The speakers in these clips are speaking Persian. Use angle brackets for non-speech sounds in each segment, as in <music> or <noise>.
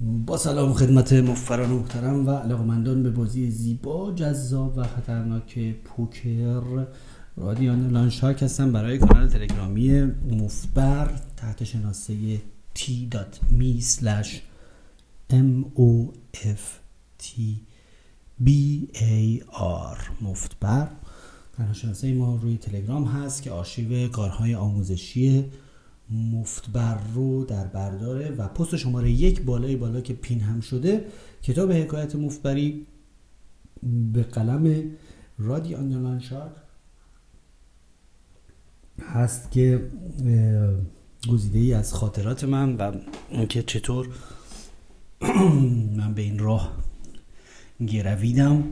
با سلام خدمت مفران محترم و علاقمندان به بازی زیبا جذاب و خطرناک پوکر رادیان لانشاک هستم برای کانال تلگرامی مفبر تحت شناسه t.me slash m-o-f-t-b-a-r مفتبر تنها شناسه ما روی تلگرام هست که آرشیو کارهای آموزشی مفتبر رو در برداره و پست شماره یک بالای بالا که پین هم شده کتاب حکایت مفتبری به قلم رادی آندرلان شارک هست که گزیده ای از خاطرات من و اینکه چطور <clears throat> من به این راه گرویدم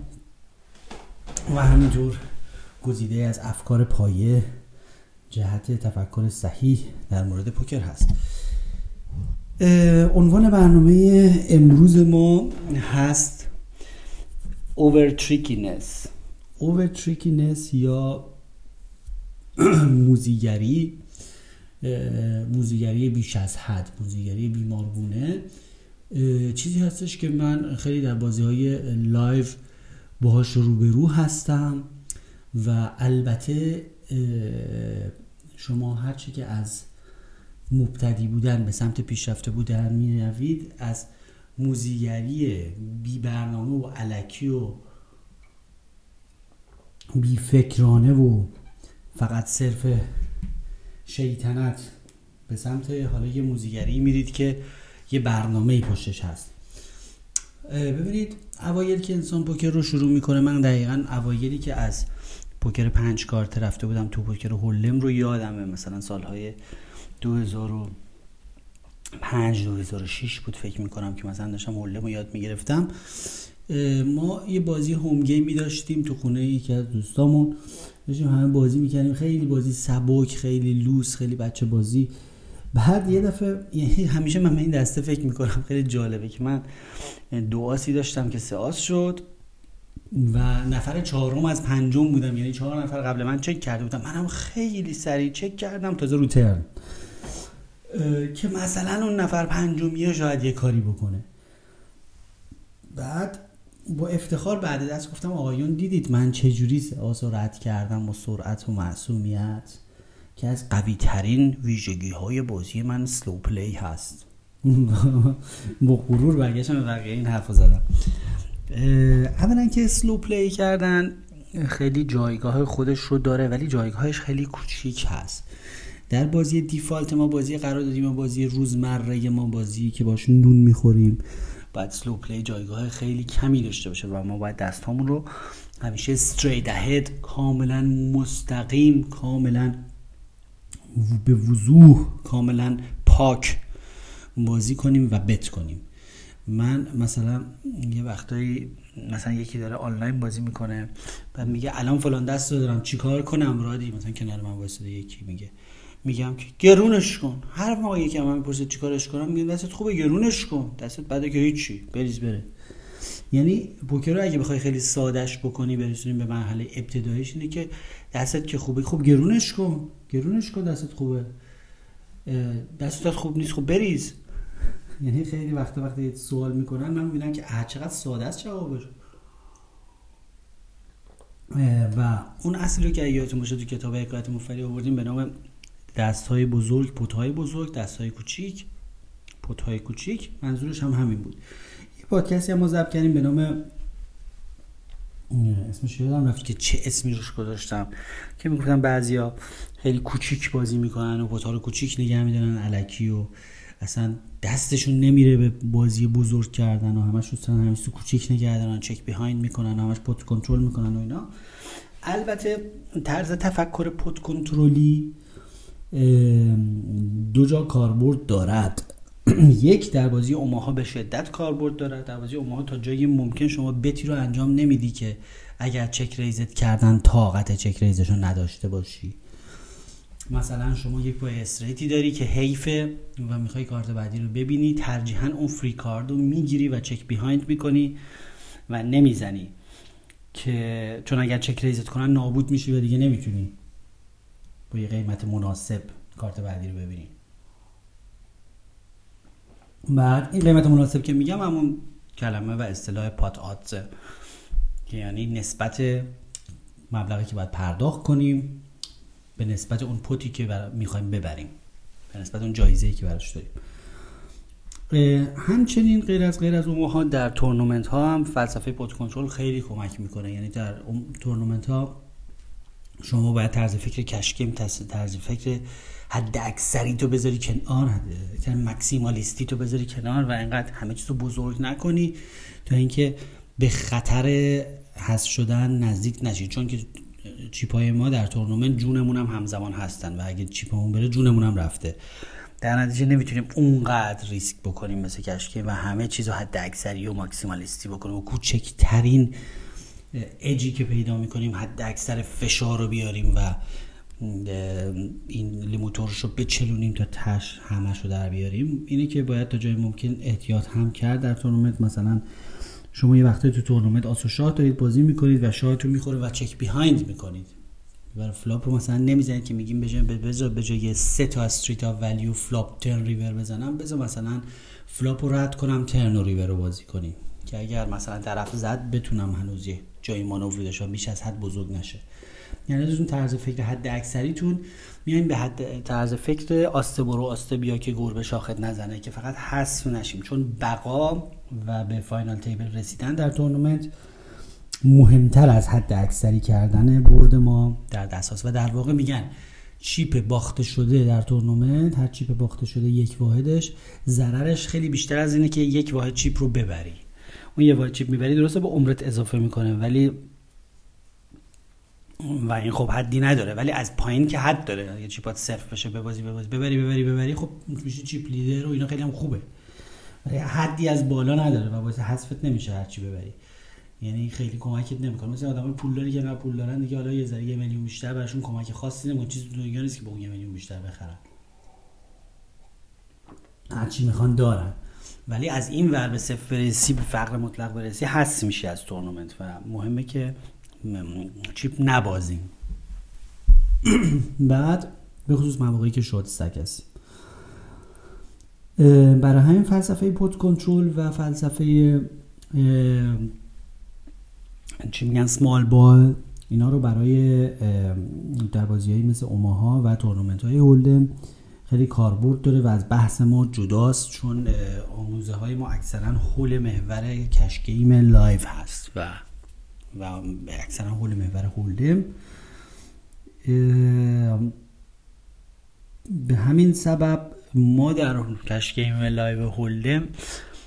و همینطور گزیده‌ای از افکار پایه جهت تفکر صحیح در مورد پوکر هست. عنوان برنامه امروز ما هست overtrickiness overtrickiness یا <clears throat> موذیگری. موذیگری بیش از حد موذیگری بیمارگونه. چیزی هستش که من خیلی در بازی های live باهاش روبرو هستم و البته شما هرچی که از مبتدی بودن به سمت پیشرفته بودن می روید از موزیگری بی برنامه و علکی و بی فکرانه و فقط صرف شیطنت به سمت حالا یه موزیگری میرید که یه برنامه پشتش هست. ببینید اوایل که انسان پوکر رو شروع می‌کنه من دقیقا اوایلی که از پوکر پنج کارت رفته بودم تو پوکر هولم رو یادمه. مثلا سالهای 2005 2006 بود فکر می‌کنم که مثلا داشتم هولم رو یاد می‌گرفتم. ما یه بازی هوم گیمی داشتیم تو خونه یکی از دوستامون. داشتیم همه بازی می‌کردیم. خیلی بازی سبک خیلی لوس خیلی بچه بازی. بعد یه دفعه یعنی همیشه من به این دسته فکر می‌کنم. خیلی جالبه که من دو آسی داشتم که سه آس شد. و نفر چهارم از پنجم بودم. یعنی چهار نفر قبل من چک کرده بودم. منم خیلی سریع چک کردم تازه رو ترن. که مثلا اون نفر پنجمیه شاید یه کاری بکنه. بعد با افتخار بعد دست گفتم آقایون دیدید من چجوری آس رد کردم با سرعت و معصومیت؟ که از قوی ترین ویژگی های بازی من slow play هست. <laughs> با غرور برگشتم بقیه این حرف زدم. اولا که slow play کردن خیلی جایگاه خودش رو داره ولی جایگاهش خیلی کوچیک هست. در بازی default ما بازی قرار دادیم ما بازی روزمره ما بازی که باش نون می‌خوریم. باید slow play جایگاه خیلی کمی داشته باشه و ما باید دستامون رو همیشه استریت اهد کاملا مستقیم کاملا به وضوح کاملا پاک بازی کنیم و بت کنیم. من مثلا یه وقتایی مثلا یکی داره آنلاین بازی می‌کنه بعد میگه الان فلان دست رو دارم چیکار کنم؟ رادی مثلا کنار من وایساده یکی میگه میگم که گرونش کن. هر موقع یکی من می‌پرسه چیکارش کنم؟ میگم دستت خوبه گرونش کن. دستت بده که هیچی. بریز بره. یعنی پوکر رو اگه بخوای خیلی سادش بکنی برسونیم به مرحله ابتداییش اینه که دستت که خوبه خوب گرونش کن. گرونش کن دستت خوبه. دستت خوب نیست خوب بریز. یعنی خیلی وقت وقتی سوال می‌کنن من می‌بینم که چقدر ساده است جوابش. و اون اصلی که یادتون باشه تو کتاب حکایت مفری آوردیم به نام دست های بزرگ پوت های بزرگ دست های کوچیک پوت های کوچیک. منظورش هم همین بود. یه پادکستی هم ما ضبط کردیم به نام اسمش یادم رفت که چه اسمی روش گذاشتم که می‌گفتن بعضیا خیلی کوچیک بازی می‌کنن و پوت ها رو کوچیک نگه میدارن علکی و اصلا دستشون نمیره به بازی بزرگ کردن و همش دوستان همیشه کوچیک نگه دارن چک بیهایند می‌کنن همش پوت کنترل می‌کنن و اینا. البته طرز تفکر پوت کنترلی دو جا کاربرد دارد. <clears throat> یک در بازی اوماها به شدت کاربرد دارد. در بازی اوماها تا جایی ممکن شما بتی رو انجام نمیدی که اگر چک ریزت کردن طاقت چک ریزش نداشته باشی. مثلا شما یک پای استریتی داری که حیفه و می‌خوای کارت بعدی رو ببینی ترجیحا اون فری کارد رو می‌گیری و چک بیهایند می‌کنی و نمی‌زنی که چون اگر چک ریزت کنن نابود میشی و دیگه نمی‌تونی با یه قیمت مناسب کارت بعدی رو ببینی. بعد این قیمت مناسب که میگم همون کلمه و اصطلاح پات آدزه که یعنی نسبت مبلغی که باید پرداخت کنیم. به نسبت اون پوتی که می‌خوایم ببریم. به نسبت اون جایزه که براش داریم. همچنین غیر از غیر از اون در تورنمنت ها هم فلسفه پوت کنترل خیلی کمک می‌کنه. یعنی در تورنمنت ها شما باید طرز فکر کشکیم طرز فکر حد اکثری تو بذاری کنار مکسیمالیستی تو بذاری کنار و اینقدر همه چیز رو بزرگ نکنی تا اینکه به خطر حذف شدن نزدیک نشید چون که چیپای ما در تورنمنت جونمون هم همزمان هستن و اگه چیپمون بره جونمون هم رفته. در نتیجه نمی‌تونیم اونقدر ریسک بکنیم مثل کشکی و همه چیز رو حد اکثری و ماکسیمالیستی بکنیم و کوچکترین اجی که پیدا می‌کنیم حد اکثر فشار رو بیاریم و این لیموترش رو بچلونیم تا تهش همش رو در بیاریم. اینه که باید تا جای ممکن احتیاط هم کرد در تورنمنت. مثلا شما یه وقتی تو تورنمنت آس و شاه دارید بازی می‌کنید و شاهتون می‌خوره و check behind می‌کنید. برای flop رو مثلا نمی‌زنید که میگیم بجای بذار به جای سه تا street of value flop turn river بزنم بذار مثلا flop رو رد کنم turn و river رو بازی کنیم. که اگر مثلا طرف زد بتونم هنوز یه جای مانور داشته بیش از حد بزرگ نشه. یعنی از اون طرز فکر حد اکثریتون میایم به حد طرز فکر آسته برو آسته بیا که گربه شاخت نزنه که فقط حذف نشیم. چون بقا و به final table رسیدن در تورنمنت مهمتر از حد اکثری کردن برد ما در دست و در واقع میگن chip باخته شده در تورنمنت هر chip باخته شده یک واحدش ضررش خیلی بیشتر از اینه که یک واحد چیپ رو ببری. اون یه واحد چیپ می‌بری درسته به عمرت اضافه می‌کنه ولی و این خب حدی نداره ولی از پایین که حد داره. یه چیپات صرف بشه ببازی ببازی ببری ببری ببری خب میشه چیپ لیدر و اینا خیلی هم خوبه. ولی حدی از بالا نداره و باعث حذفت نمیشه هرچی ببری. یعنی خیلی کمکت نمی‌کنه. مثلا آدم پولداری که نه پول دارن دیگه حالا یه ذره یه میلیون بیشتر براشون کمک خاصی نمی‌کنه. چیزی تو دنیا نیست که با اون یه میلیون بیشتر بخرن. هرچی می‌خوان دارن. ولی از این ور به صفر برسی به فقر مطلق برسی حس میشه از تورنمنت. و مهمه که چیپ نبازیم. بعد به خصوص مواقعی که استک هستیم برای همین فلسفه پوت کنترل و فلسفه چی میگن سمال بال اینا رو برای در بازی مثل اوماها و تورنمنت های هولدم خیلی کاربرد داره و از بحث ما جداست چون آموزه های ما اکثرا حول محور cash game live هست و و اکثرا حول محور hold'em به همین سبب ما در cash game live hold'em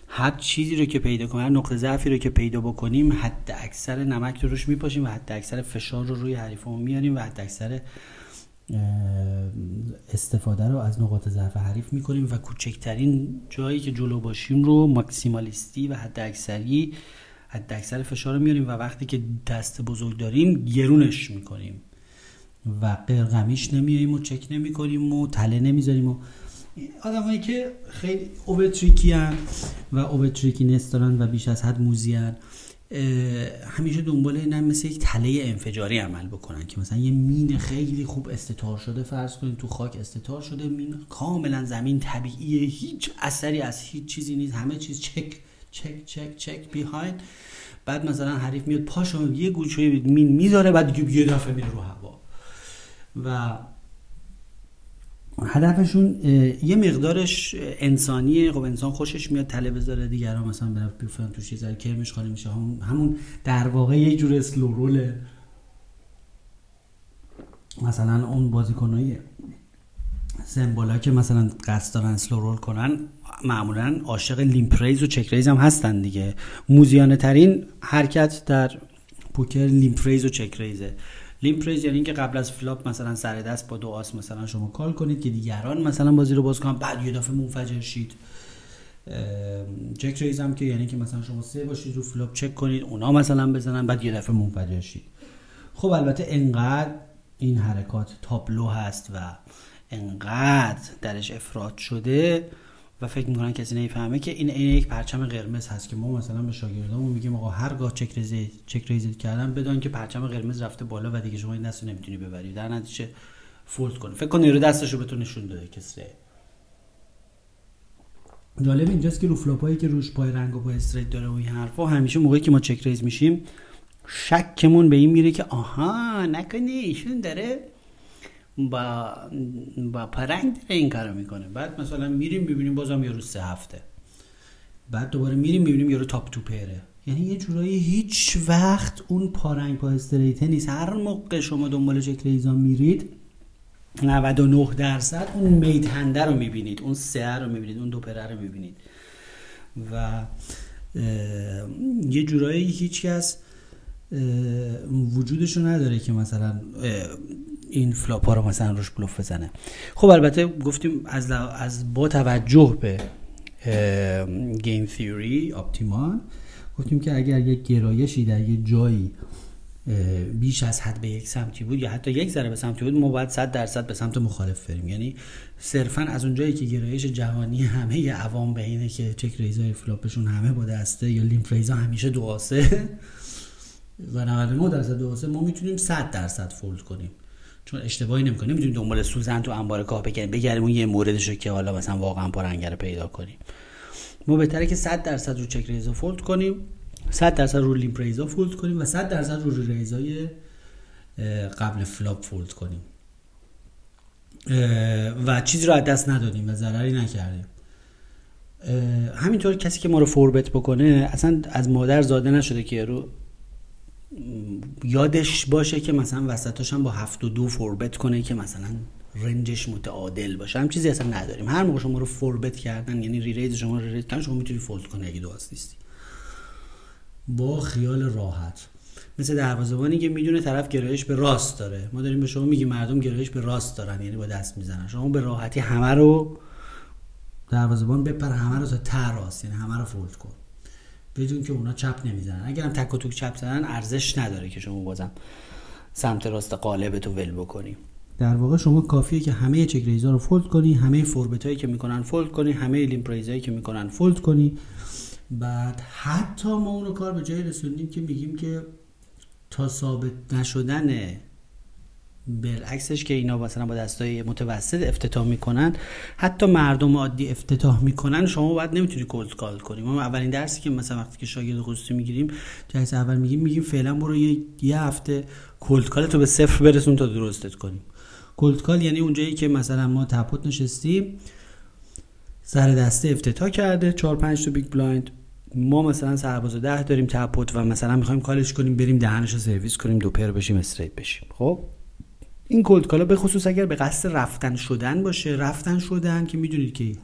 هر چیزی رو که پیدا کنیم هر نقطه ضعفی رو که پیدا بکنیم حد اکثر نمک رو روش میپاشیم و حد اکثر فشار رو روی حریفمون میاریم و حد اکثر استفاده رو از نقاط ضعف حریف می‌کنیم و کوچکترین جایی که جلو باشیم رو ماکسیمالیستی و حد اکثری حد اکثر فشار رو میاریم و وقتی که دست بزرگ داریم گرونش می‌کنیم. و قرقمیش نمیاییم و چک نمی‌کنیم و تله نمی‌ذاریم و آدمایی که خیلی اوبتریکی و اوبتریکی نست دارن و بیش از حد موزی همیشه دنبال اینن مثل یک تله انفجاری عمل بکنن که مثلا یه مین خیلی خوب استتار شده فرض کنید تو خاک استتار شده مین کاملا زمین طبیعیه هیچ اثری از هیچ چیزی نیست همه چیز چک چک چک چک بیهایند بعد مثلا حریف میاد پاشو یه گوشه مین می‌ذاره بعد یه دفعه میره رو هوا. و هدفشون یه مقدارش انسانیه. خب انسان خوشش میاد تله بذاره دیگران مثلا برای بیفن توش یه ذره کرمش خالی میشه. همون در واقع یه جور اسلو روله مثلا اون بازیکنای سمبولا که مثلا قصد دارن اسلو رول کنن معمولا عاشق limp raise و check raise هم هستن دیگه. موزیانه ترین حرکت در پوکر limp raise و check raise ه limp raise یعنی اینکه قبل از flop مثلا سر دست با دو آس مثلا شما call کنید که دیگران مثلا بازی رو باز کنن بعد یه دفعه منفجر شید. check raise هم که یعنی که مثلا شما سه باشید رو flop check کنید اونا مثلا بزنن بعد یه دفعه منفجر شید. خب البته انقدر این حرکات تابلو هست و انقدر درش افراط شده و فکر می‌کنن کسی نمی‌فهمه که این این یک پرچم قرمز هست که ما مثلا به شاگردامون میگیم آقا هرگاه check raise ی check کردن بدون که پرچم قرمز رفته بالا و دیگه شما این دستو نمی‌تونی ببری. در نتیجه fold کنه. فکر کن رو دستشو بهتون نشون داده کسی جالب اینجاست که رو flop ایی که روش پای رنگ و پای straight داره و این حرفا همیشه موقعی که ما check raise میشیم شکمون به این میره که آها نکنه ایشون داره با با پرنگ داره این کارو می‌کنه. بعد مثلا میریم می‌بینیم بازم یارو سه هفته. بعد دوباره میریم می‌بینیم یارو تاپ تو پره یعنی یه جورایی هیچ وقت اون پارنگ پا استریته نیست. هر موقع شما دنبال چک ریزا میرید 99 درصد اون میتنده رو می‌بینید. اون سه رو می‌بینید. اون دو پره رو می‌بینید. و یه جورایی هیچ کس وجودشو نداره که مثلا این flop ها رو مثلا روش بلوف بزنه. خب البته گفتیم از, از با توجه به game theory optimal گفتیم که اگر یک گرایشی در یک جایی بیش از حد به یک سمتی بود یا حتی یک ذره به سمتی بود ما باید 100 درصد به سمت مخالف بریم. یعنی صرفا از اونجایی که گرایش جهانی همه عوام به اینه که check raise ای flop شون همه با دسته یا limp raise ا همیشه دو آسه <laughs> و 99 درصد دو آسه ما می‌تونیم 100 درصد fold کنیم. چون اشتباهی نمی‌کنیم نمی‌تونیم دنبال سوزن تو انبار کاه بگیریم بگیریم اون یه موردشو که حالا مثلا واقعا پای رنگ رو پیدا کنیم. ما بهتره که 100 درصد رو check raise ا fold کنیم. 100 درصد رو limp raise ا fold کنیم و 100 درصد رو raise ای قبل flop fold کنیم. و چیزی رو از دست ندادیم و ضرری نکردیم. همینطور کسی که ما رو four-bet بکنه اصلا از مادر زاده نشده که رو یادش باشه که مثلا وسطاش هم با هفت و دو four-bet کنه که مثلا range ش متعادل باشه. همچین چیزی اصلا نداریم. هر موقع شما رو four-bet کردن یعنی re-raise شما رو raise کردن شما می‌تونی fold کنی اگه دو نیستی. با خیال راحت. مثل دروازه‌بانی که می‌دونه طرف گرایش به راست داره. ما داریم به شما میگیم مردم گرایش به راست دارن یعنی با دست می‌زنن. شما به راحتی همه رو دروازه‌بان بپر همه رو تا راست یعنی همه رو fold کن. بدون که اونا چپ نمی‌زنن. اگرم تک و توک چپ زنن ارزش نداره که شما بازم سمت راست قالب تو ول بکنی. در واقع شما کافیه که همه check raise ا رو fold کنی همه four-bet هایی که می‌کنن fold کنی همه limp هایی که می‌کنن fold کنی. بعد حتی ما اون کار به جای رسوندیم که میگیم که تا ثابت نشدن بالعکسش که اینا مثلا با دستای متوسط افتتاح می‌کنن حتی مردم عادی افتتاح می‌کنن شما باید نمی‌تونی cold call کنی. ما اولین درسی که مثلا وقتی که شاگرد خصوصی می‌گیریم جلسه اول میگیم میگیم فعلا برو یه, یه هفته cold call تو به صفر برسون تا درستت کنیم. cold call یعنی اونجایی که مثلا ما ته pot نشستیم سر دسته افتتاح کرده 4 5 تا big blind. ما مثلا سرباز ده داریم ته pot و مثلا می‌خوایم call ش کنیم بریم دهنش رو سرویس کنیم دو پر بشیم straight بشیم. خب؟ این کولد کالا به خصوص اگر به قصد رفتن شدن باشه. رفتن شدن که می‌دونید که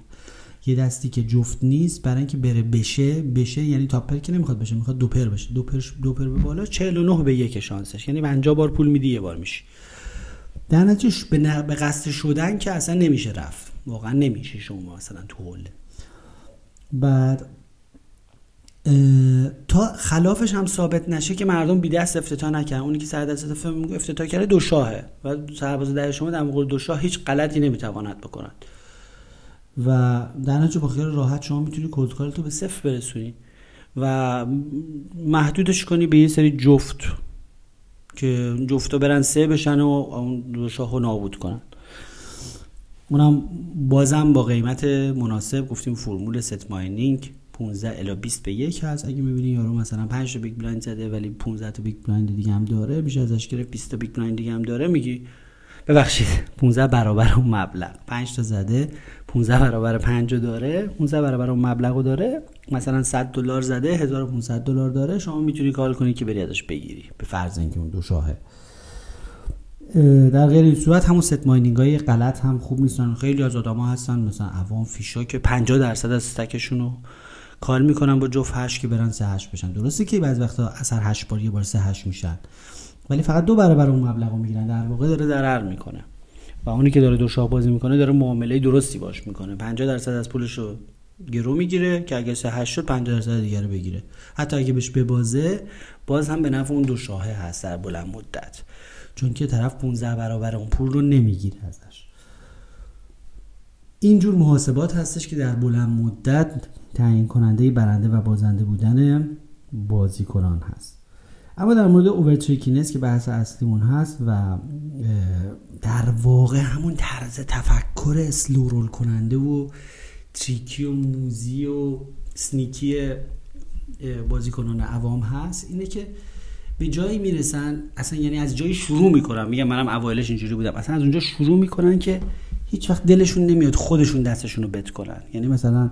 یه دستی که جفت نیست برای اینکه بره بشه بشه یعنی تاپر که نمی‌خواد بشه می‌خواد دو پر بشه. دو پر دو پر به بالا 49 به یک شانسش. یعنی 50 بار پول میدی یه بار میشی. در نتیجه به, به قصد شدن که اصلا نمیشه رفت. واقعا نمیشه شما مثلا تو بعد تا خلافش هم ثابت نشه که مردم بی دست افتتاح نکردن. اونی که سر دست افتتاح کرده دو شاهه و سرباز در شما در مقابل دو شاه هیچ غلطی نمی‌تواند بکنند و در نتیجه با خیال راحت شما می‌تونی تو به صفر برسونی و محدودش کنی به یه سری جفت که جفتا برن سه بشن و اون دو شاه رو نابود کنن. اونم بازم با قیمت مناسب گفتیم فرمول set mining. 15 الی 20 به یک هست. اگه می‌بینی یارو مثلا 5 تا big blind زده ولی 15 تا big blind دیگه هم داره بیش ازش گرفت 20 تا big blind دیگه هم داره میگی؟ ببخشید. 15 برابر اون مبلغ. 5 تا زده 15 برابر 5 داره 15 برابر اون مبلغ داره. مثلا 100 دلار زده 1500 دلار داره. شما می‌تونی call کنی که بری ازش بگیری به فرض اینکه اون دو شاهه. در غیر این صورت همون set mining های غلط هم خوب نیستن. خیلی از آدما هستن مثلا عوام فیشا که 50 درصد از stack شون رو call می‌کنن با جفت هشت که برن سه هشت بشن. درسته که بعضی وقتا از هر هشت بار یه بار سه هشت میشن. ولی فقط دو برابر اون مبلغ رو می‌گیرن. در واقع داره ضرر می‌کنه. و اونی که داره دو شاه بازی می‌کنه داره معامله درستی باش می‌کنه. 50 درصد از پولش رو گرو می‌گیره که اگه سه هشت شد 50 درصد دیگه رو بگیره. حتی اگه بهش ببازه باز هم به نفع اون دو شاهه هست در بلند مدت. چون که طرف 15 برابر اون پول رو نمی‌گیره ازش. اینجور محاسبات هستش که در بلند مدت تعیین کننده برنده و بازنده بودن بازیکنان هست. اما در مورد overtrickiness که بحث اصلیمون هست و در واقع همون طرز تفکر slow roll کننده و tricky و موزی و sneaky بازیکنان عوام هست اینه که به جایی می‌رسن اصلا یعنی از جایی شروع می‌کنن. میگم منم اوایلش اینجوری بودم. اصلا از اونجا شروع می‌کنن که هیچ وقت دلشون نمیاد خودشون دستشون رو bet کنن. یعنی مثلا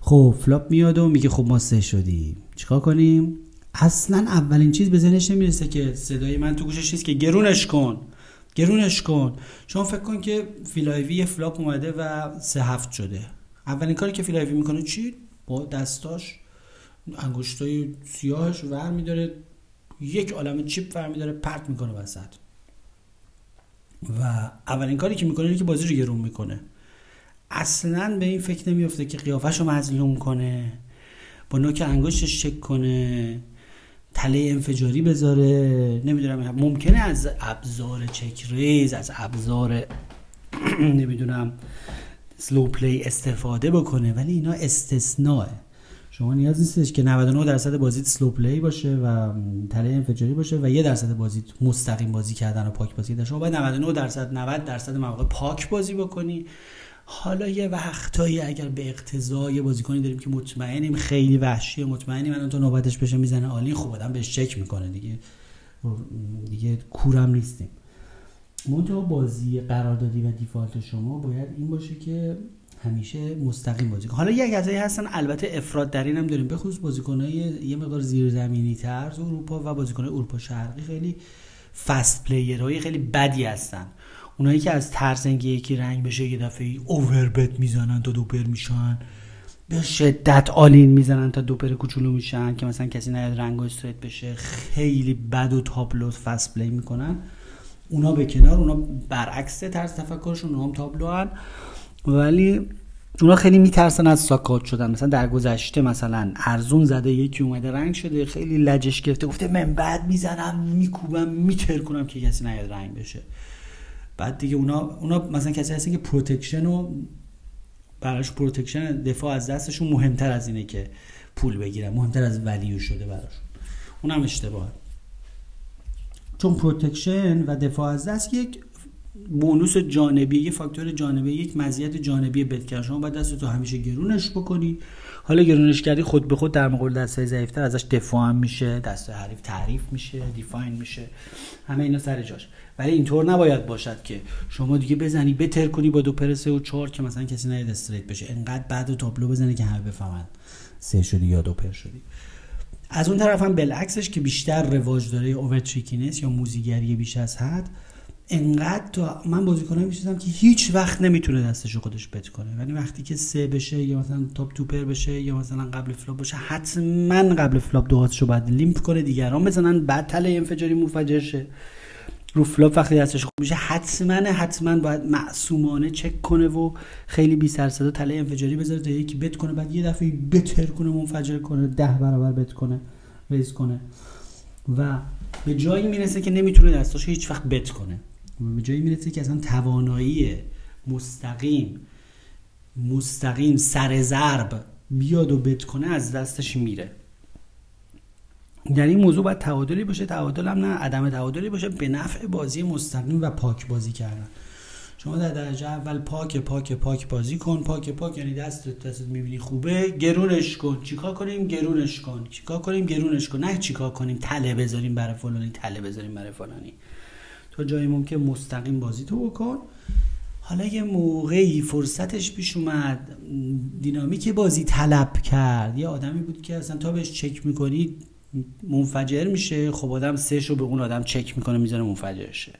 خب flop میاد و میگه خب ما سه شدیم. چیکار کنیم؟ اصلا اولین چیز به ذهنش نمی‌رسه که صدای من تو گوشش نیست که گرونش کن. گرونش کن. شما فکر کن که Phil Ivey یه flop اومده و سه هفت شده. اولین کاری که Phil Ivey می‌کنه چی؟ با دستاش انگشتای سیاهش ور میداره یک عالم chip ور میداره پرت می‌کنه وسط. و اولین کاری که می‌کنه اینه که بازی رو گرون می‌کنه. اصلا به این فکر نمیفته که قیافش رو مظلوم کنه با نوک انگشتش چک کنه تله انفجاری بذاره. نمی‌دونم ممکنه از ابزار check raise از ابزار نمی‌دونم slow play استفاده بکنه ولی اینا استثناء شما نیاز نیستش که 99 درصد بازیت slow play باشه و تله انفجاری باشه و یه درصد بازیت مستقیم بازی کردن و پاک بازی کردن. شما باید 99 درصد 90 درصد مواقع پاک بازی بکنی. حالا یه وقتایی اگر به اقتضای بازیکنی داریم که مطمئنیم خیلی وحشیه مطمئنیم. الان تو نوبتش بشه می‌زنه عالی خوب آدم بهش چک می‌کنه دیگه. دیگه کورم نیستیم. منتها بازی قراردادی و دیفالت شما باید این باشه که همیشه مستقیم بازی حالا یک کسایی هستن البته افراد در این هم داریم بخصوص بازیکنای یه مقدار زیرزمینی تر اروپا و بازیکنای اروپا شرقی خیلی فست پلیرهای خیلی بدی هستن. اونایی که از ترس اینکه یکی رنگ بشه یه دفعه overbet می‌زنن تا دوپر میشن. به شدت all in می‌زنن تا دوپر کوچولو میشن که مثلا کسی نیاد رنگ straight بشه. خیلی بد و تابلو fast play می‌کنن. اونا به کنار اونا برعکس طرز تفکرشون اونا هم تابلو هن ولی اونا خیلی میترسن از suckout شدن. مثلا در گذشته مثلا ارزون زده یکی اومده رنگ شده خیلی لجش گرفته گفته من بد می‌زنم میکوبم میترکنم که کسی نیاد رنگ بشه. بعد دیگه اونا اونا مثلا کسی هستن که protection و براش protection دفاع از دستشون مهمتر از اینه که پول بگیرن مهمتر از value شده براشون. اونم اشتباهه. چون protection و دفاع از دست یک bonus جانبی یه فاکتور جانبی یک مزیت جانبی بعد شما باید دست تو همیشه گرونش بکنی. حالا گرونش کردی خود به خود در مقابل دستای ضعیفتر ازش دفاع هم میشه دست حریف تعریف میشه define میشه. همه اینا سر جاش. ولی اینطور نباید باشد که شما دیگه بزنی بترکونی با دو پر سه و چهار که مثلا کسی نیاد straight بشه. انقدر بد تابلو بزنی که همه بفهمن سه شدی یا دو پر شدی. از اون طرف هم بالعکسش که بیشتر رواج داره overtrickiness یا موزیگری بیش از حد انقدر تو من بازیکنایی می‌شناسم که هیچ وقت نمی‌تونه دستش خودش bet کنه. ولی وقتی که سه بشه یا مثلا top two pair بشه یا مثلا قبل flop بشه حتما قبل flop دو رو باید limp کنه دیگران بزنن بعد تله انفجاری منفجر شه رو flop وقتی دستش خوب میشه حتما حتما باید معصومانه چک کنه و خیلی بی سر صدا تله انفجاری بذاره تا یکی bet کنه بعد یه دفعه بترکونه منفجر کنه ده برابر bet کنه raise کنه. و به جایی می‌رسه که نمی‌تونه دستاش هیچ وقت bet کنه. به جایی می‌رسه که اصلا توانایی مستقیم مستقیم سر ضرب بیاد و bet کنه از دستش میره. در این موضوع باید تعادلی باشه. تعادل هم نه عدم تعادلی باشه به نفع بازی مستقیم و پاک بازی کردن. شما در درجه اول پاک پاک پاک بازی کن. پاک پاک یعنی دست دست می‌بینی خوبه. گرونش کن. چیکار کنیم؟ گرونش کن. چیکار کنیم؟ گرونش کن. نه چیکار کنیم؟ تله بذاریم برای فلانی تله بذاریم برای فلانی. تا جایی ممکن مستقیم بازی تو بکن. حالا یه موقعی فرصتش پیش اومد. دینامیک بازی طلب کرد. یه آدمی بود که اصلا تا بهش چک می‌کنی منفجر میشه. خب آدم سه شو به اون آدم چک می‌کنه می‌ذاره منفجر شه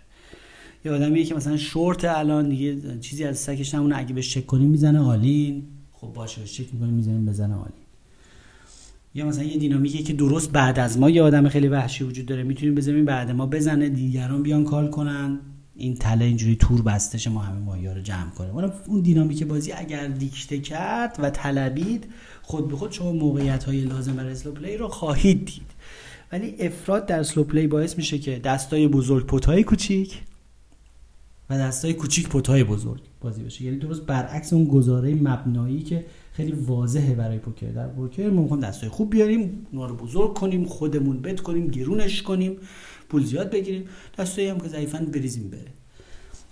یه آدمیه که مثلا شورت الان دیگه چیزی از stack ش نمونه. اگه بهش چک کنی می‌زنه all in. خب باشه چک می‌کنی می‌زنیم بزنه all in. یا مثلا یه دینامیکی که درست بعد از ما یه آدم خیلی وحشی وجود داره می‌تونیم بذاریم بعد ما بزنه دیگران بیان call کنن. این تله اینجوری تور بستش ما همه ماهیا رو جمع کنه. اون دینامیک بازی اگر دیکته کرد و طلبید خود به خود شما موقعیت های لازم برای slow play رو خواهید دید. ولی افراط در slow play باعث میشه که دستای بزرگ pot ای کوچیک و دستای کوچیک pot ای بزرگ بازی بشه. یعنی درست برعکس اون گزاره مبنایی که خیلی واضحه برای پوکر. در پوکر ما می‌خوایم دستای خوب بیاریم اونا رو بزرگ کنیم خودمون bet کنیم گرونش کنیم پول زیاد بگیریم. دستایی هم که ضعیفن بریزیم بره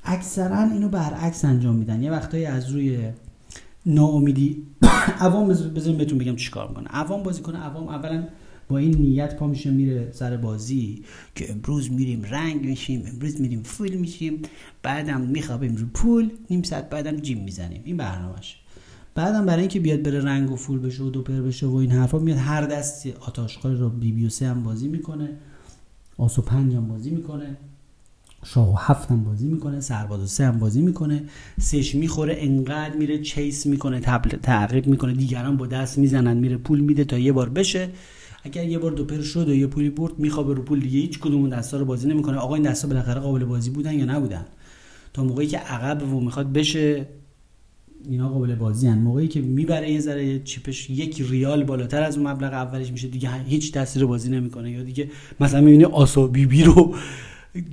اکثرا اینو برعکس انجام میدن. یه وقتایی از روی ناامیدی <coughs> عوام بذاریم بهتون بگم چیکار می‌کنه. عوام بازی کنه. عوام اولا با این نیت پا میشه میره سر بازی که امروز میریم رنگ میشیم امروز میریم فول میشیم بعدم میخوابیم رو پول نیم ساعت بعدم جیم می‌زنیم. این برنامهش بعدم برای اینکه بیاد بره رنگ و فول بشه و دوپر بشه و این حرفا میاد هر دستی آتاشقال رو بی بی و هم بازی می‌کنه آسو پنج هم بازی می‌کنه شاه و هفت هم بازی می‌کنه سرباز و سه هم بازی می‌کنه سش می‌خوره انقدر میره چیس می‌کنه تبل تعقیب می‌کنه دیگران با دست می‌زنن میره پول میده تا یه بار بشه. اگر یه بار دوپر شد و یه پولی برد میخوابه رو پول دیگه. هیچ کدوم دستا رو بازی نمی‌کنه. آقا این دستا بالاخره قابل بازی بودن یا نبودن؟ تا موقعی که عقب و می‌خواد بشه اینا قابل بازی هن. موقعی که می‌بره یه ذره چیپش یک ریال بالاتر از اون مبلغ اولش میشه دیگه هیچ دستی بازی نمی‌کنه. یا دیگه مثلا می‌بینه آسا بی بی رو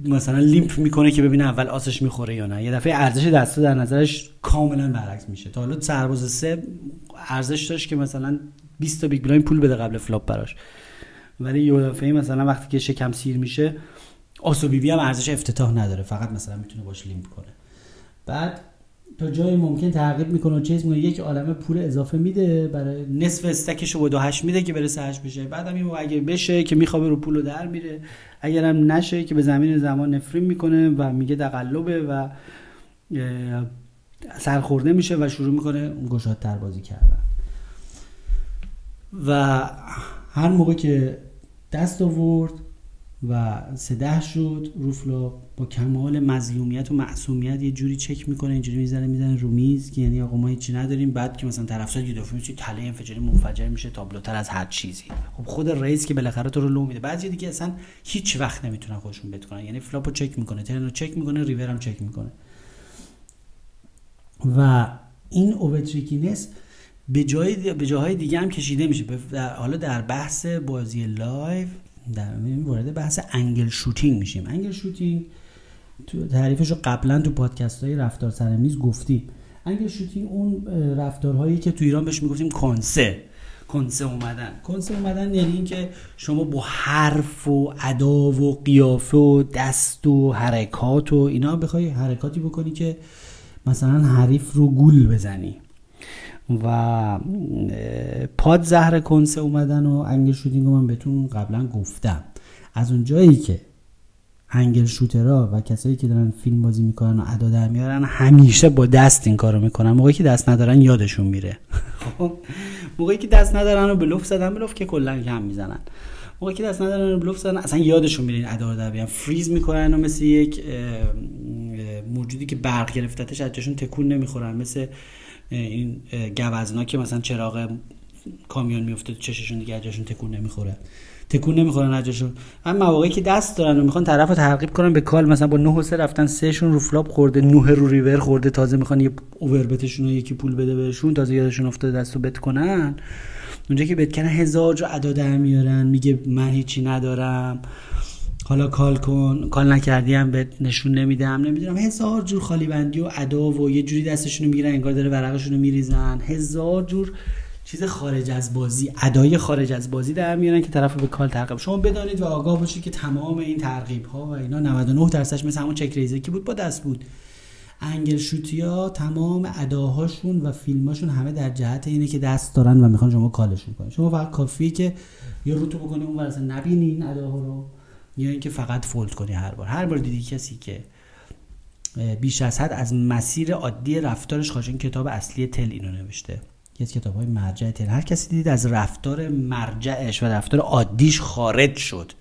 مثلا limp می‌کنه که ببینه اول آسش می‌خوره یا نه. یه دفعه ارزش دستا در نظرش کاملا برعکس میشه. تا حالا سرباز سه ارزش داشت که مثلا 20 تا big blind پول بده قبل flop براش. ولی یه دفعه مثلا وقتی که شکم سیر میشه آسو بی بی هم ارزش افتتاح نداره فقط مثلا می‌تونه باش limp کنه. بعد تا جای ممکن تعقیب می‌کنه و چیز می‌کنه یک عالمه پول اضافه میده برای نصف stack ش رو هشت میده که برسه هشت بشه. بعدم این اگه بشه که میخوابه رو پول رو در میره. اگرم نشه که به زمین زمان نفرین می‌کنه و میگه تقلبه و سرخورده میشه و شروع می‌کنه گشادتر بازی کردن. و هر موقع که دست آورد و سده شد روفلا با کمال مظلومیت و معصومیت یه جوری چک می‌کنه اینجوری می‌زنه می‌زنه رو میز که یعنی آقا ما هیچی نداریم. بعد که مثلا طرفدار یه دفعه تله انفجاری منفجر میشه تابلوتر از هر چیزی. خب خود raise که بالاخره تو رو لو میده. بعضی دیگه اصلا هیچ وقت نمی‌تونن خودشون bet کنن یعنی flop و check می‌کنه turn و check می‌کنه river هم چک می‌کنه. و این overtrickiness به جای به جاهای دیگه هم کشیده میشه. حالا در بحث بازی live در وارد بحث angle shooting میشیم. angle shooting تو تعریفش رو قبلا تو پادکست های رفتار سر میز گفتیم. angle shooting اون رفتارهایی که تو ایران بهش می‌گفتیم کنسه. کنسه اومدن. کنسه اومدن یعنی اینکه شما با حرف و ادا و قیافه و دست و حرکات و اینا بخوای حرکاتی بکنی که مثلا حریف رو گول بزنی. و پاد زهر کنسه اومدن و انگل شوتینگ من بهتون قبلا گفتم. از اون جایی که انگل شوترها و کسایی که دارن فیلم بازی می‌کنن و ادا در میارن همیشه با دست این کارو می‌کنن. موقعی که دست ندارن یادشون میره. <laughs> خب موقعی که دست ندارن و بلوف زدن بلوف که کلا کم می‌زنن. موقعی که دست ندارن و بلوف زدن اصلا یادشون میره ادا در بیان فریز می‌کنن و مثل یک موجودی که برق گرفتتش از تکون نمی‌خورن. مثل این گوزنا که مثلا چراغ کامیون میفته چششون دیگه از جاشون تکون نمی‌خوره. تکون نمی‌خورن از جاشون من مواقعی که دست دارن و می‌خوان طرف رو ترغیب کنن به call مثلا با 9 و 3 رفتن سهشون رو flop خورده 9 رو ریور خورده تازه می‌خوان یه اوور بتشون یکی پول بده بهشون تازه یادشون افتاده دستو بت کنن. اونجا که بتکنه هزار جو ادا در میارن میگه من هیچی ندارم. حالا کال کن. کال نکردی هم به نشون نمیدم. نمی‌دونم. هزار جور خالی بندی و ادا و یه جوری دستشون می‌گیرن انگار داره ورقشون رو میریزن. هزار جور چیز خارج از بازی ادای خارج از بازی در میارن که طرف به کال ترغیب شما بدانید و آگاه باشید که تمام این ترغیب ها و اینا 99 درصدش مثل همون چک ریزه که بود با دست بود. انگل شوتی ها تمام اداهاشون و فیلماشون همه در جهت اینه که دست دارن و می‌خوان شما کالشون کنید شما فقط کافیه که یه روتو بکنی اون نبینین اداها رو. یا اینکه فقط فولد کنی هر بار. هر بار دیدی کسی که بیش از حد از مسیر عادی رفتارش خارج این کتاب اصلی تل اینو نوشته. یه کتاب های مرجع تل. هر کسی دید از رفتار مرجعش و رفتار عادیش خارج شد.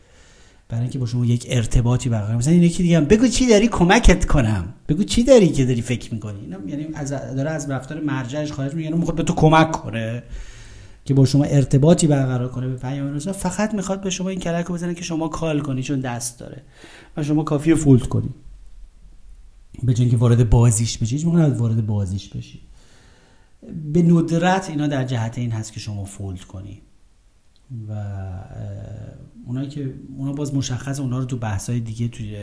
برای اینکه با شما یک ارتباطی برقرار مثلا اینه که دیگه بگو چی داری؟ کمکت کنم. بگو چی داری که داری فکر می‌کنی؟ اینا یعنی از داره از رفتار مرجعش خارج میگه می‌خواد به تو کمک کنه. که با شما ارتباطی برقرار کنه به پیام رسول فقط می‌خواد به شما این کلک رو بزنه که شما کال کنی چون دست داره و شما کافی فولد کنی. به که وارد بازیش بشی هیچ وارد بازیش بشی. به ندرت اینا در جهت این هست که شما فولد کنی. و اونایی که اونا باز مشخص اونا رو تو بحثای دیگه توی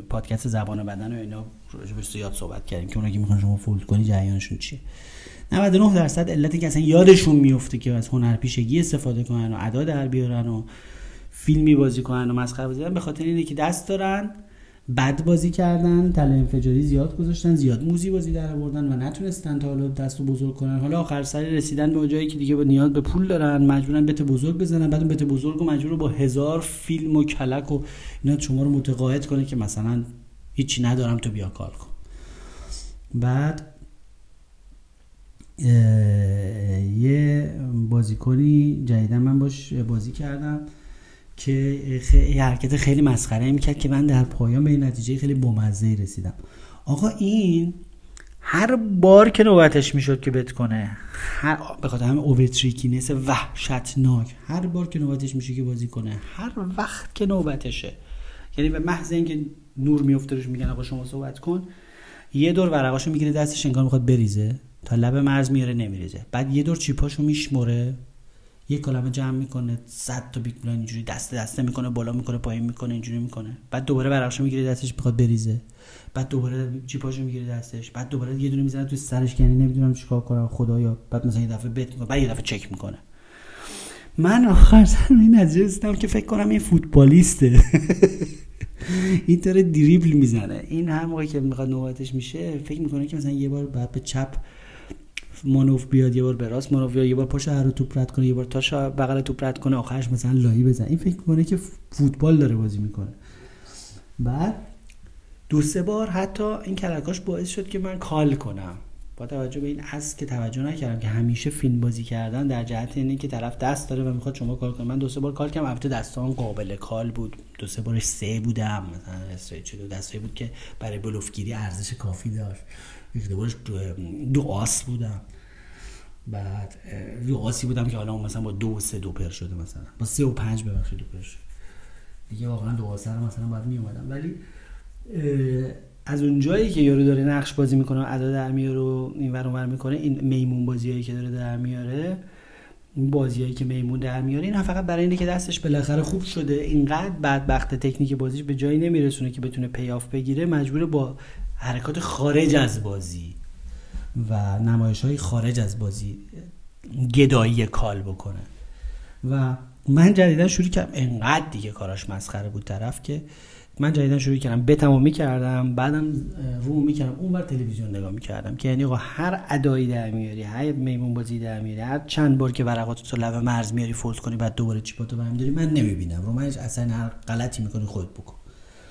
پادکست زبان بدن و اینا راجبش زیاد صحبت کردیم که اونا که می‌خوان شما فولد کنی جریانشون چیه. 99 درصد علتی که اصلا یادشون میفته که از هنرپیشگی استفاده کنن و ادا در بیارن و فیلمی بازی کنن و مسخره بازی به خاطر اینه که دست دارن بد بازی کردن تله انفجاری زیاد گذاشتن زیاد موزی بازی در آوردن و نتونستن تا حالا دست بزرگ کنن. حالا آخر سر رسیدن به جایی که دیگه با نیاز به پول دارن مجبورن بت بزرگ بزنن بعد بت بزرگ مجبور با هزار فیلم و کلک و اینا شما رو متقاعد کنه که مثلا هیچی ندارم تو بیا کار کن. بعد یه بازیکنی جدیدا من باش بازی کردم که خیلی حرکت خیلی مسخره می‌کرد که من در پایان به نتیجه خیلی بامزه رسیدم. آقا این هر بار که نوبتش می‌شد که بت کنه هر به خاطر همین اوورتریکینس وحشتناک هر بار که نوبتش میشه که بازی کنه هر وقت که نوبتشه. یعنی به محض اینکه نور میفته روش میگن آقا شما صحبت کن یه دور ورقاشو می‌گیره دستش انگار می‌خواد بریزه. تا لب مرز میاره نمیریزه. بعد یه دور chip اشو میشمره یه کلمه جمع می‌کنه صد تا big blind اینجوری دست دسته می‌کنه بالا می‌کنه پایین می‌کنه اینجوری می‌کنه. بعد دوباره ورقشو می‌گیره دستش می‌خواد بریزه. بعد دوباره chip اشو می‌گیره دستش. بعد دوباره یه دونه می‌زنه تو سرش یعنی نمی‌دونم چیکار کنم خدایا. بعد مثلا یه دفعه bet می‌کنه بعد یه دفعه چک می‌کنه. من آخر سر این نتیجه که فکر کنم <laughs> این فوتبالیسته. این طور دریبل می‌زنه. این هر موقعی که می‌خواد نوبتش میشه فکر می‌کنه که مثلا یه بار بعد به چپ مانوف بیاد یه بار به راست مانوف بیاد یه بار پاش هر توپ رد کنه یه بار تاش بغل توپ رد کنه آخرش مثلا لایی بزن این فکر می‌کنه که فوتبال داره بازی می‌کنه. بعد دو سه بار حتی این کلکاش باعث شد که من call کنم. با توجه به این از که توجه نکردم که همیشه فیلم بازی کردن در جهت اینه که طرف دست داره و می‌خواد شما call کنه. من دو سه بار call کردم. البته دستام قابل call بود. دو سه بارش سه بودم. مثلا straight شده دستایی بود که برای بلوفگیری ارزش کافی داشت. یک دو, دو آس بودم. بعد دو آسی بودم که حالا مثلا با دو سه دو پر شده مثلا. با سه و پنج ببخشید دو پر شده دیگه واقعا دو آسه رو مثلا باید می اومدم ولی از اون جایی که یارو داره نقش بازی می‌کنه و ادا در میاره و این ور می‌کنه این میمون بازیایی که داره در میاره بازیایی که میمون در میاره این فقط برای اینه که دستش بالاخره خوب شده. اینقدر بدبخت تکنیک بازیش به جایی نمیرسونه که بتونه پیاف بگیره. مجبور با حرکات خارج از بازی. و نمایش های خارج از بازی گدایی کال بکنه. و من جدیدا شروع کردم انقدر دیگه کاراش مسخره بود طرف که من جدیدا شروع کردم. بتمام می‌کردم بعدم رو می‌کردم اون بر تلویزیون نگاه می‌کردم که یعنی هر ادایی در میاری هر میمون بازی در میاری هر چند بار که ورقات تو لب مرز میاری فولد کنی بعد دوباره چیپاتو برم داری من نمی‌بینم. رو من اصلا هر غلطی می‌کنی خود بکن.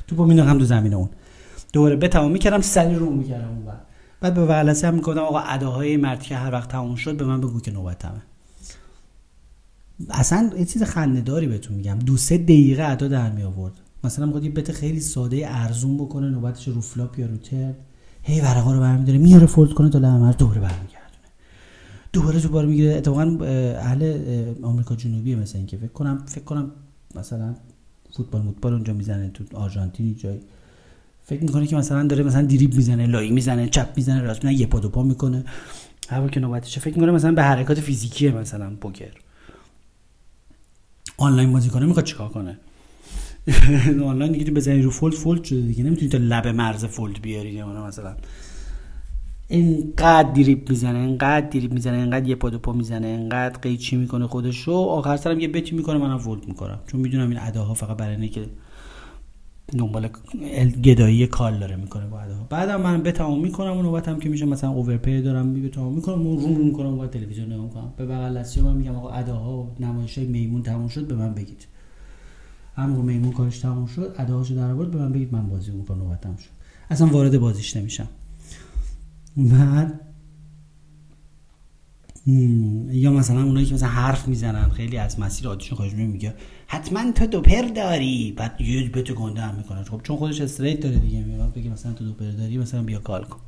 تو با هم دو زمین اون. دوباره بتمام می‌کردم سری رو می‌کردم اون بر. بعد به ولسه هم می‌گفتم آقا اداهای مرتی که هر وقت تموم شد به من بگو که نوبتمه. اصلا یه چیز خنده‌داری بهتون میگم. دو سه دقیقه ادا در می آورد مثلا می‌خواد یه bet خیلی ساده ارزون بکنه نوبتش رو flop یا رو turn. هی ورقا رو برمیداره میاره fold کنه تا لمر دوباره برمیگردونه. دوباره دوباره می‌گیره. اتفاقا اهل آمریکا جنوبی مثلا اینکه فکر کنم فکر کنم مثلا فوتبال فوتبال اونجا می‌زنه تو آرژانتین جای فکر می‌کنه که مثلا داره مثلا دریب می‌زنه لایی می‌زنه چپ می‌زنه راست می‌زنه یه پا دو پا می‌کنه. هر که نوبتشه. فکر می‌کنه مثلا به حرکات فیزیکیه مثلا پوکر. آنلاین بازی کنه می‌خواد چیکار کنه؟ <laughs> آنلاین دیگه بزنی رو fold fold شده دیگه. نمی‌تونی تا لب مرز fold بیاری مثلا. اینقدر دریب می‌زنه اینقدر دریب می‌زنه اینقدر یه پا دو پا می‌زنه اینقدر قیچی می‌کنه خودشو. آخر سرم یه bet ی می‌کنه منم fold می‌کنم. چون می‌دونم این اداها فقط برای اینه که دنبال گدایی کال داره می‌کنه بعد. بعدم من به تمام می‌کنم و نوبتم که میشه مثلا اوورپی دارم به تمام می‌کنم و روم رو می‌کنم و تلویزیون نگاه می‌کنم. به بغل دستی من میگم آقا اداها و نمایشای میمون تموم شد به من بگید. هم میمون کارش تموم شد اداهاشو در آورد به من بگید من بازی می‌کنم نوبتم شد. اصلا وارد بازیش نمیشم. بعد یا مثلا اونایی که مثلا حرف می‌زنن خیلی از مسیر عادیشون خارج میگه حتما تو دوپر داری. بعد یه بهت گنده هم می‌کنه. خب چون خودش استریت داره دیگه. میاد بگه مثلا تو دوپر داری مثلا بیا کال کن.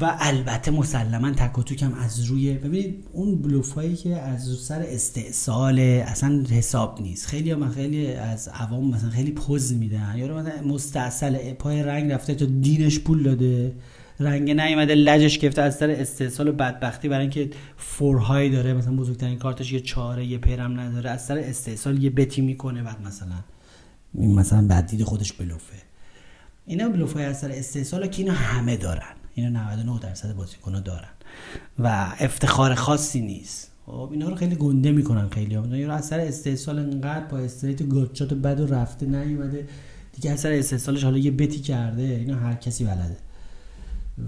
و البته مسلما تک و توکم از روی ببینید اون بلوفایی که از سر استعصال اصلا حساب نیست. خیلی هم خیلی از عوام مثلا خیلی پوز میدن. یا مثلا مستاصل پای رنگ رفته تا دینش پول داده. رنگ نیومده لجش گرفته از سر استحصال و بدبختی برای اینکه فورهای داره. مثلا بزرگترین کارتش یه چهاره یه پیرم نداره. از سر استحصال یه بتی می‌کنه بعد مثلا این مثلا بعد خودش بلوفه. اینا بلوف های از سر استحصال که اینا همه دارن. اینا 99 درصد بازیکن‌ها دارن. و افتخار خاصی نیست. خب اینا رو خیلی گنده می‌کنن خیلی ها از سر استحصال انقدر با استریت گاتشات بد و رفته نیومده. دیگه اثر استحصالش حالا یه بتی کرده. اینو هر کسی بلده.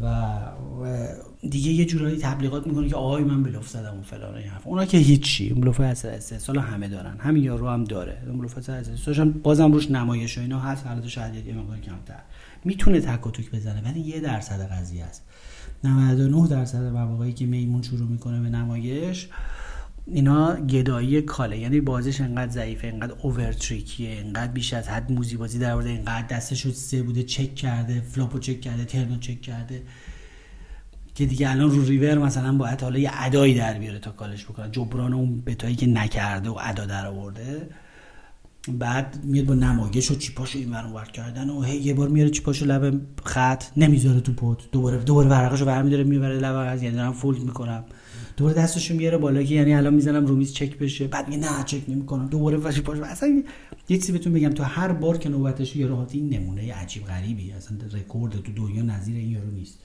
و دیگه یه جورایی تبلیغات می‌کنه که آقای من بلوف زدم و فلان این حرف اونا که هیچی. بلوف از سر استیصال همه دارن. همین یارو هم داره. بلوف از سر استیصالش هم بازم روش نمایش اینا هست. حالت شاید یه مقدار کمتر. می‌تونه تک و توک بزنه ولی یه درصد قضیه است. 99 درصد مواقعی که میمون شروع می‌کنه به نمایش. اینا گدایی call ه. یعنی بازش انقدر ضعیفه انقدر overtricky ه انقدر بیش از حد موزی بازی در ورده انقدر دستش سه بوده چک کرده flop و چک کرده turn و چک کرده. که دیگه الان رو ریور مثلا باید حالا یه ادایی در بیاره تا call ش بکنه. جبران اون bet ایی که نکرده و ادا در آورده. بعد میاد با نمایش و chip اشو این ور کردن و یه بار میاره chip اشو لب خط نمی‌ذاره تو pot. دوباره دوباره ورقشو برمیداره می‌بره لب از یعنی دارم fold می‌کنم. دوباره دستشو میاره بالا که یعنی الان می‌زنم رو میز چک بشه. بعد میگه نه چک نمی‌کنم. دوباره واسه پاش اصلا یه چیزی بهتون بگم تو هر بار که نوبتش یارو هاتی این نمونه عجیب غریبی. اصلا رکورد تو دنیا نظیر این یارو نیست.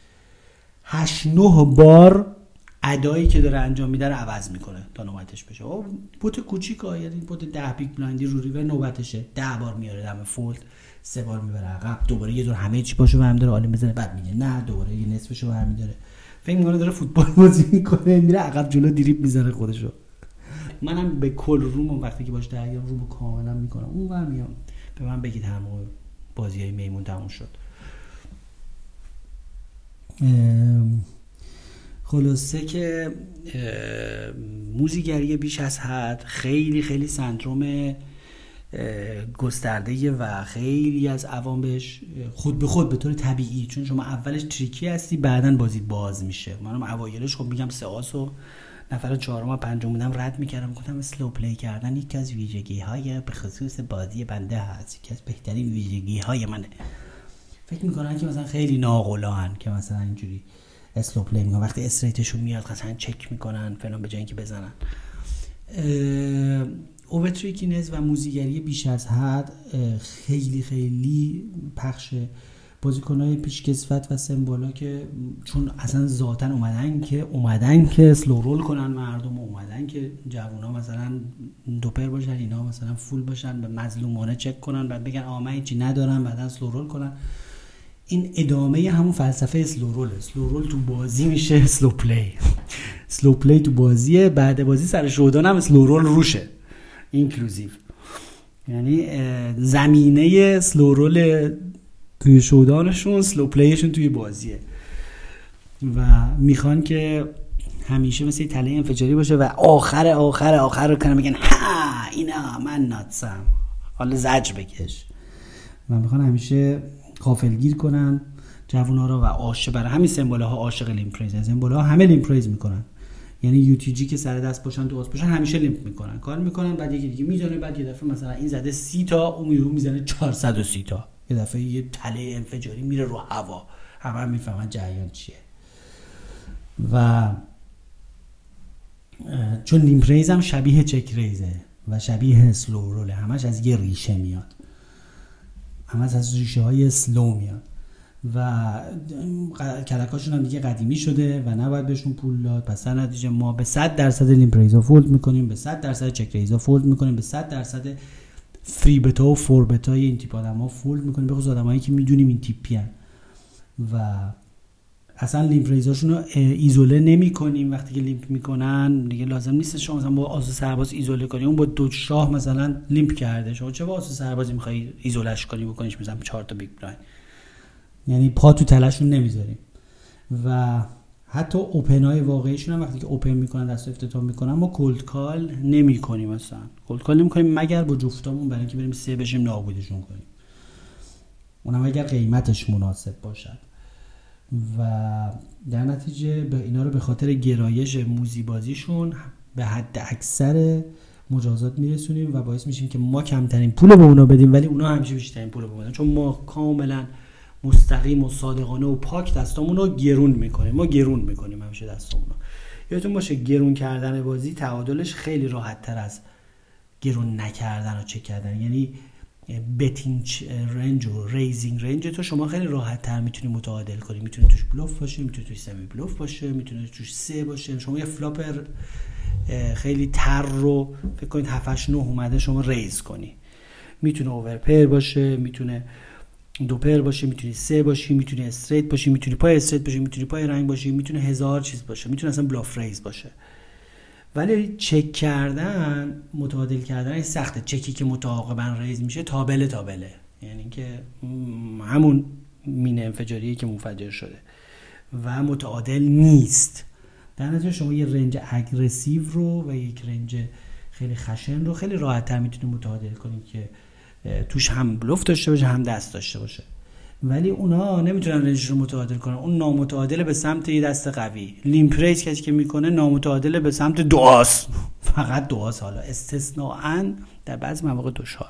هشت نه بار ادایی که داره انجام میده رو عوض می‌کنه تا نوبتش بشه. او bet کوچیک یعنی bet ده big blind ی رو ریور نوبتشه. ده بار میاره دم fold سه بار می‌بره عقب. دوباره یه دور همه chip اشو برمی داره all in بزنه بعد میگه نه دوباره یه نصفشو برمی داره فکر می‌کنه داره فوتبال بازی می‌کنه میره عقب جلو دریب می‌زنه خودشو. منم به کل روم وقتی که باش درگیرم روم کاملا می‌کنم. اون ور میام. به من بگید هم بازی های میمون تموم شد. خلاصه که موزیگری بیش از حد خیلی خیلی سندروم گسترده و خیلی از عواملش خود به خود به طور طبیعی چون شما اولش tricky هستی بعدا بازی باز میشه. منم اوایلش خب میگم سه و نفر چهارم و پنجم بودم رد می‌کردم گفتم slow play کردن یکی از ویژگی های به خصوص بازی بنده هست یکی از بهترین ویژگی های منه. فکر می‌کنن که مثلا خیلی ناقلان که مثلا اینجوری slow play می‌کنن. وقتی straight شون میاد مثلا چک می‌کنن فلان به جای اینکه بزنن. overtrickiness و موزیگری بیش از حد خیلی خیلی پخش های پیشکسوت و سمبولا که چون اصلا ذاتا اومدن که اومدن که slow roll کنن مردم اومدن که جوونا مثلا two pair باشن اینا مثلا full باشن به مظلومانه چک کنن بعد بگن آ من هیچی ندارم بعدا slow roll کنن. این ادامه همون فلسفه slow roll slow roll تو بازی میشه slow play slow play تو بازیه بعد بازی سر showdown هم slow roll روشه. inclusive. یعنی زمینه slow roll توی showdown شون slow play شون توی بازیه. و می‌خوان که همیشه مثل تله انفجاری باشه و آخر آخر آخر رو کنم بگن ها اینا من nuts م. حالا زجر بکش. و می‌خوان همیشه غافلگیر کنن جوونا رو و عاشق برای همین سمبوله ها عاشق limp raise همه limp raise می‌کنن. یعنی UTG که سر دست باشن تو باشن همیشه limp می‌کنن. کار می‌کنن بعد یکی دیگه می‌زنه بعد یه دفعه مثلا این زده 30 تا اون یورو می‌زنه 430 تا. یه دفعه یه تله انفجاری میره رو هوا. همه هم می‌فهمن جریان چیه. و چون limp raise هم شبیه check raise ه و شبیه slow roll ه همش از یه ریشه میاد. همش از ریشه های slow میاد. و کلکاشون هم دیگه قدیمی شده و نباید بهشون پول داد. پس در نتیجه ما به 100 درصد limp raise ا fold می‌کنیم به 100 درصد check raise ا fold می‌کنیم به 100 درصد three bet ا و four bet ا این تیپ آدم ها fold می‌کنیم. به خصوص آدمایی که می‌دونیم این تیپی هن. و اصلا limp رو ایزوله نمی کنیم وقتی که limp می‌کنن دیگه لازم نیست شما مثلا با آس و سرباز ایزوله کنیم اون با دو شاه مثلا limp کرده. شما چه با آس و سربازی می‌خوای ایزولش کنی؟ بکنیش مثلا چهار تا big blind یعنی پا تو تلشون نمی‌ذاریم. و حتی open های واقعیشون هم وقتی که open می‌کنن دست افتتاح می‌کنن ما cold call نمی کنیم مثلا cold call نمی کنیم مگر با جفتامون برای اینکه بریم سه بشیم نابودشون کنیم. اونم اگر قیمتش مناسب باشد. و در نتیجه به اینا رو به خاطر گرایش موزی بازیشون به حد اکثر مجازات میرسونیم و باعث میشیم که ما کمترین پول به اونا بدیم ولی اونا همیشه بیشترین پول به بدن. چون ما کاملا مستقیم و صادقانه و پاک دستامون رو گرون می‌کنیم. ما گرون می‌کنیم همیشه دستامون رو. یادتون باشه گرون کردن بازی تعادلش خیلی راحت تر از گرون نکردن و چک کردن. یعنی betting range و raising range تو شما خیلی راحت تر می‌تونی متعادل کنی. می‌تونی توش بلوف باشه می‌تونی توش semi bluff باشه می‌تونی توش سه باشه. شما یه flop خیلی تر رو فکر کنید 7 9 اومده شما raise کنی. می‌تونه overpair باشه می‌تونه دو pair باشه می‌تونی سه باشی می‌تونی straight باشی می‌تونی پای straight باشی می‌تونی پای رنگ باشی می‌تونه هزار چیز باشه می‌تونه اصلا bluff raise باشه. ولی چک کردن متعادل کردن این سخته. چکی که متعاقبا ریز میشه تابله تابله. یعنی که همون مینه انفجاریه که منفجر شده. و متعادل نیست. در نتیجه شما یه رنج اگرسیو رو و یک رنج خیلی خشن رو خیلی راحت تر می‌تونید متعادل کنید که توش هم بلوف داشته باشه هم دست داشته باشه. ولی اونا نمی‌تونن رنج رو متعادل کنن. اون نامتعادل به سمت یه دست قوی. لیمپریز کسی که می‌کنه نامتعادل به سمت دعاست. فقط دعاست حالا. استثناءا در بعضی مواقع دوشا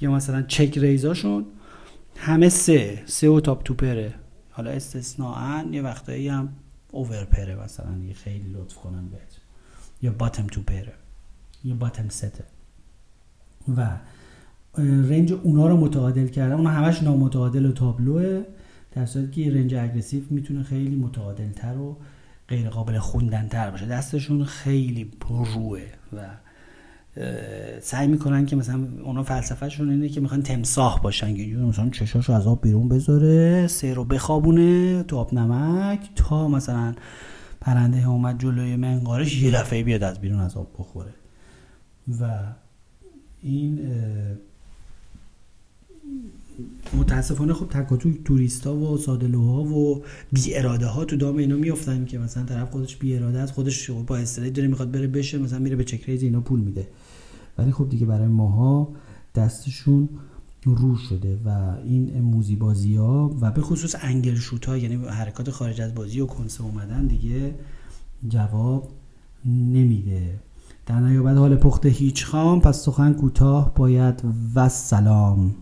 یا مثلا چک ریزاشون همه سه سه و تاپ توپره حالا استثناءا یه وقتایی هم اوورپره مثلا. یه خیلی لطف کنن بهت. یا باتم توپره یا باتم سته و رنج اونا رو متعادل کردن. اونا همش نامتعادل و تابلوه. در صورتی که رنج اگریسیو می‌تونه خیلی متعادل تر و غیر قابل خوندن تر باشه. دستشون خیلی روه و سعی می‌کنن که مثلا اونا فلسفهشون اینه که می‌خوان تمساح باشن. که مثلا چشاشو از آب بیرون بذاره سه رو بخوابونه تو آب نمک تا مثلا پرنده اومد جلوی منقارش یه دفعه بیاد از بیرون از آب بخوره. و این متاسفانه خب تکاتو توریستا و سادلوها و بی اراده ها تو دام اینا میافتن که مثلا طرف خودش بی اراده است خودش با استرید داره می‌خواد بره بشه مثلا میره به چکریز اینا پول میده. ولی خب دیگه برای ماها دستشون رو شده و این موزی بازی ها و به خصوص انگل شوت ها یعنی حرکات خارج از بازی و کنسه اومدن دیگه جواب نمیده. در نیابت حال پخته هیچ خام پس سخن کوتاه باید و سلام.